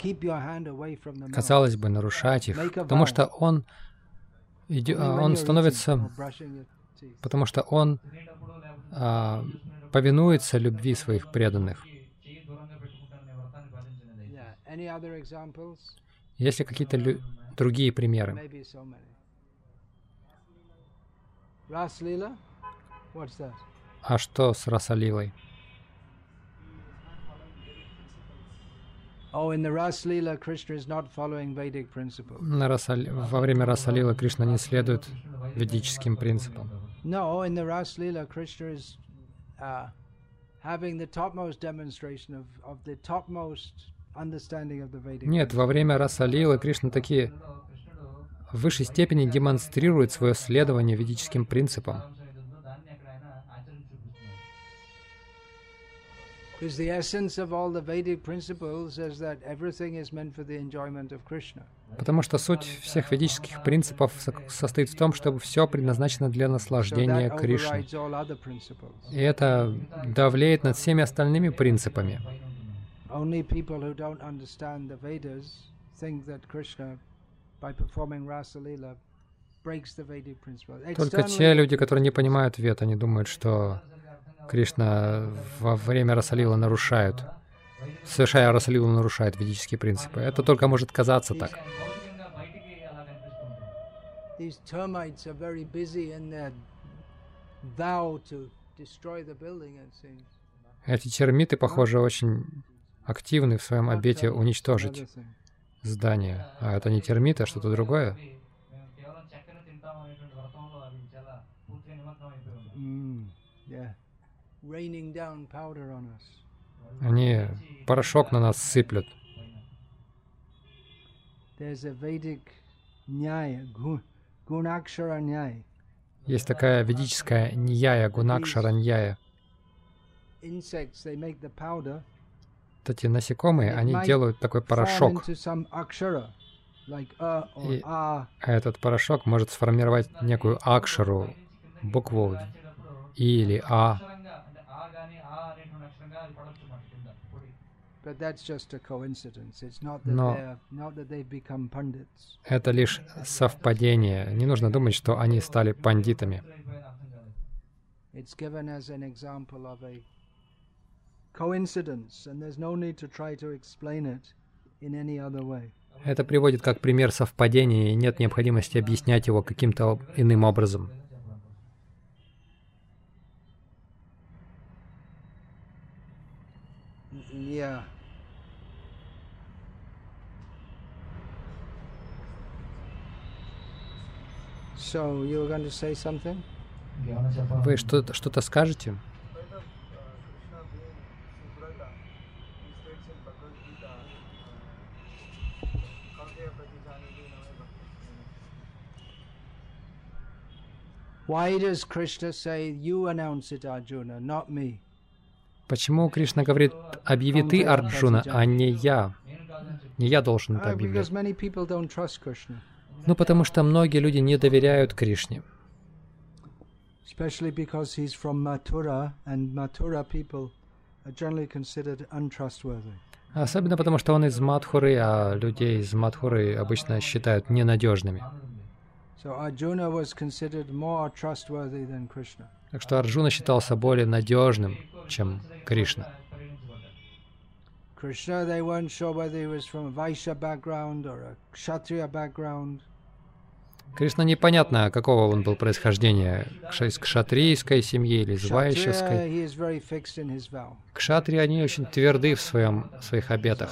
Казалось бы, нарушать их, потому что он, а, он становится, потому что он а, повинуется любви своих преданных. Есть ли какие-то лю- другие примеры? А что с Расалилой? Oh. На Расали- Во время Расалила Кришна не следует ведическим принципам. Uh, having the topmost demonstration of, of the topmost нет, во время раса Лилы Кришна такие в высшей степени демонстрирует свое следование ведическим принципам. Потому что суть всех ведических принципов состоит в том, чтобы все предназначено для наслаждения Кришны. И это давлеет над всеми остальными принципами. Only people who don't understand the Vedas think that Krishna, by performing Rasa Leela, breaks the Vedic principle. Только те люди, которые не понимают Вед, они думают, что Кришна во время Расалила нарушает, совершая Расалилу, нарушает ведические принципы. Это только может казаться так. Эти термиты, похоже, очень активны в своем обете уничтожить здание. А это не термит, а что-то другое. Они порошок на нас сыплют. Есть такая ведическая ньяя, гунакшара ньяя эти насекомые, они делают такой порошок. И этот порошок может сформировать некую акшару, букву И или А. Но это лишь совпадение. Не нужно думать, что они стали пандитами. Это приводит как пример совпадения, и нет необходимости объяснять его каким-то иным образом. Yeah. So, you going to say something? Вы что-то что скажете? Why does Krishna say, you announce it, Arjuna, not me? Почему Кришна говорит, объяви ты, Арджуна, а не я? Не я должен это uh, объявить. Ну, потому что многие люди не доверяют Кришне. Особенно потому, что он из Мадхуры, а людей из Мадхуры обычно считают ненадежными. Так что Арджуна считался более надежным, чем Кришна. Krishna, they weren't. Кришна непонятно, какого он был происхождения, из кшатрийской семьи или из вайшевской. Кшатри, они очень тверды в своем, в своих обетах.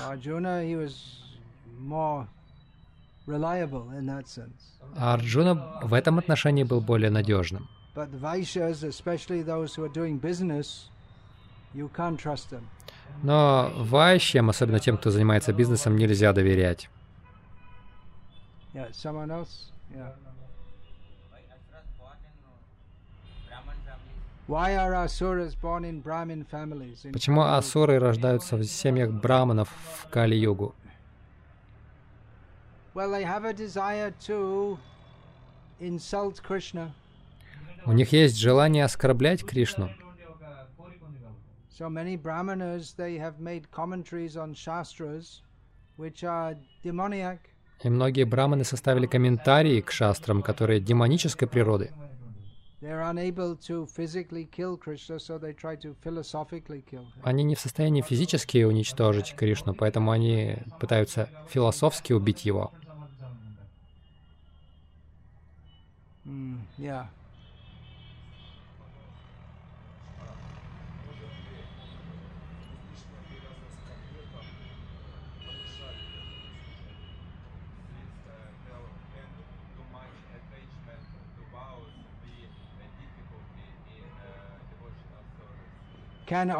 А Арджуна в этом отношении был более надежным. Но вайщам, особенно тем, кто занимается бизнесом, нельзя доверять. Почему асуры рождаются в семьях браманов в Кали-югу? Well, I have a desire to insult Krishna. У них есть желание оскорблять Кришну. So many brahmanas, they have made commentaries on shastras, which are demoniac. И многие браманы составили комментарии к шастрам, которые демонической природы. Они не в состоянии физически уничтожить Кришну, поэтому они пытаются философски убить его. Mm, yeah. Uh,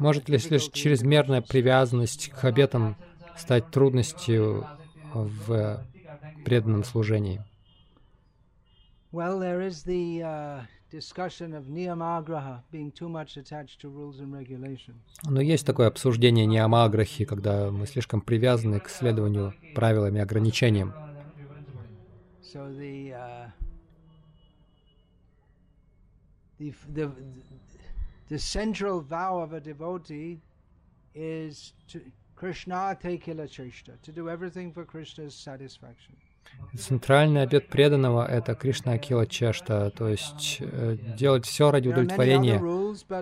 Может ли лишь чрезмерная привязанность к обетам стать трудностью в преданном служении? Well, there is the uh, discussion of niyamagraha being too much attached to rules and regulations. Но есть такое обсуждение неамаграхи, когда мы слишком привязаны к следованию правилам и ограничениям. So the uh, the, f- the the central vow of a devotee is to Krishna tekila cheshta, to do everything for Krishna's satisfaction. Центральный обед преданного — это Кришна Акила Чешта, то есть э, делать все ради удовлетворения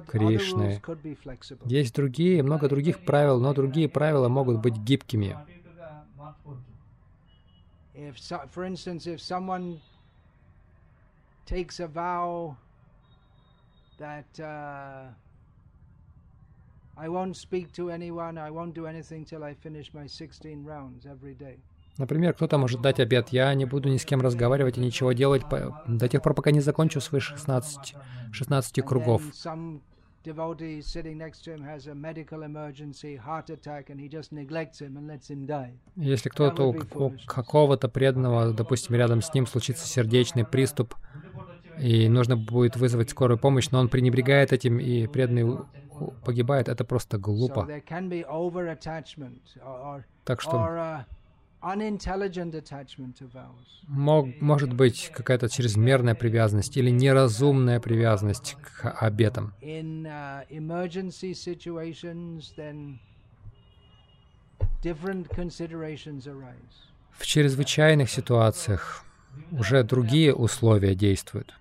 Кришны. Есть другие, много других правил, но другие правила могут быть гибкими. I Например, кто-то может дать обет, я не буду ни с кем разговаривать и ничего делать по- до тех пор, пока не закончу свои 16, 16 And кругов. then some devotee sitting next to him has a medical emergency, heart attack, and he just neglects him and lets him die. Если кто-то у как- у какого-то преданного, допустим, рядом с ним случится сердечный приступ, и нужно будет вызвать скорую помощь, но он пренебрегает этим, и преданный погибает, это просто глупо. Так что может быть какая-то чрезмерная привязанность или неразумная привязанность к обетам. В чрезвычайных ситуациях уже другие условия действуют.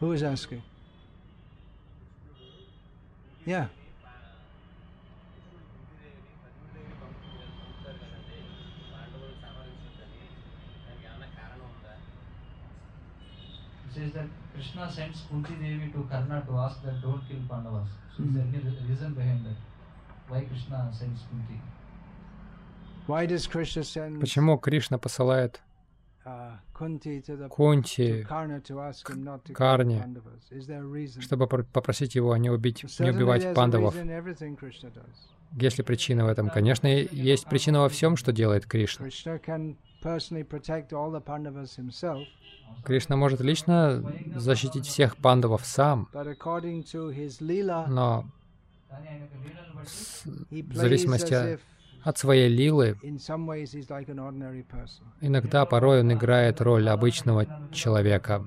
Who is asking? Yeah. It says that Krishna sends Kunti Devi to Karna to ask that don't kill Pandavas. So is there any re- reason behind that? Why Krishna sends Kunti? Why does Krishna send Почему Кришна посылает Кунти к Карне, чтобы попросить его не, убить, не убивать пандавов. Есть ли причина в этом? Конечно, есть причина во всем, что делает Кришна. Кришна может лично защитить всех пандавов сам, но в зависимости от от своей лилы, иногда порой он играет роль обычного человека.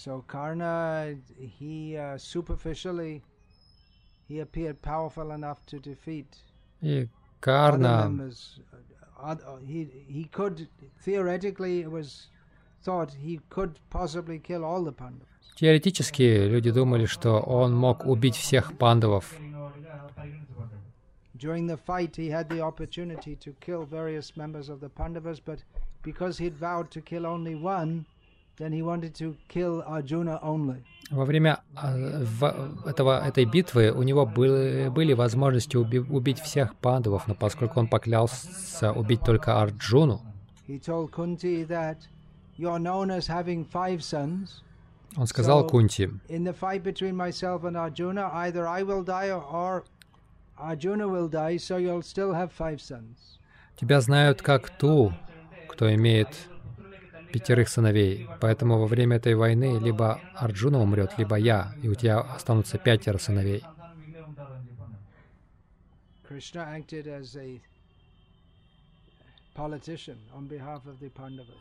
Uh, И Карна. Uh. Теоретически люди думали, что он мог убить всех пандавов. During the fight, he had the opportunity to kill various members of the Pandavas, but because he'd vowed to kill only one, then he wanted to kill Arjuna only. Во время этого, этой битвы у него были, были возможности уби, убить всех пандавов, но поскольку он поклялся убить только Арджуну, он сказал Кунти, Тебя знают как ту, кто имеет пятерых сыновей. Поэтому во время этой войны либо Арджуна умрет, либо я, и у тебя останутся пятеро сыновей.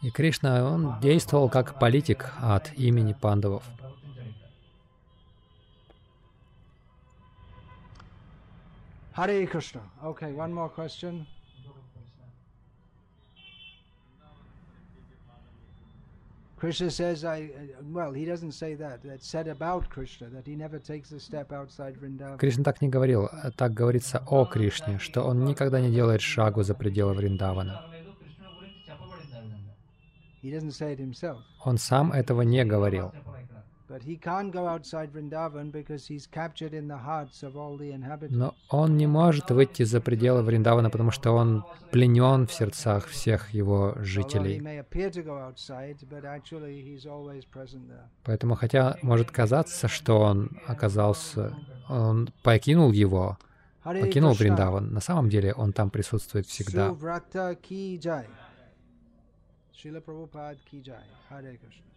И Кришна, он действовал как политик от имени пандавов. Hare Krishna. Okay, one more question. Krishna says, I, well, he doesn't say that. That's said about Krishna, that he never takes a step outside Vrindavan. Кришна так не говорил. Так говорится о Кришне, что он никогда не делает шагу за пределы Вриндавана. Он сам этого не говорил. Но он не может выйти за пределы Вриндавана, потому что он пленен в сердцах всех его жителей. Поэтому, хотя может казаться, что он оказался, он покинул его, покинул Вриндаван, на самом деле он там присутствует всегда. Шила Прабхупад Ки Харе Кришна.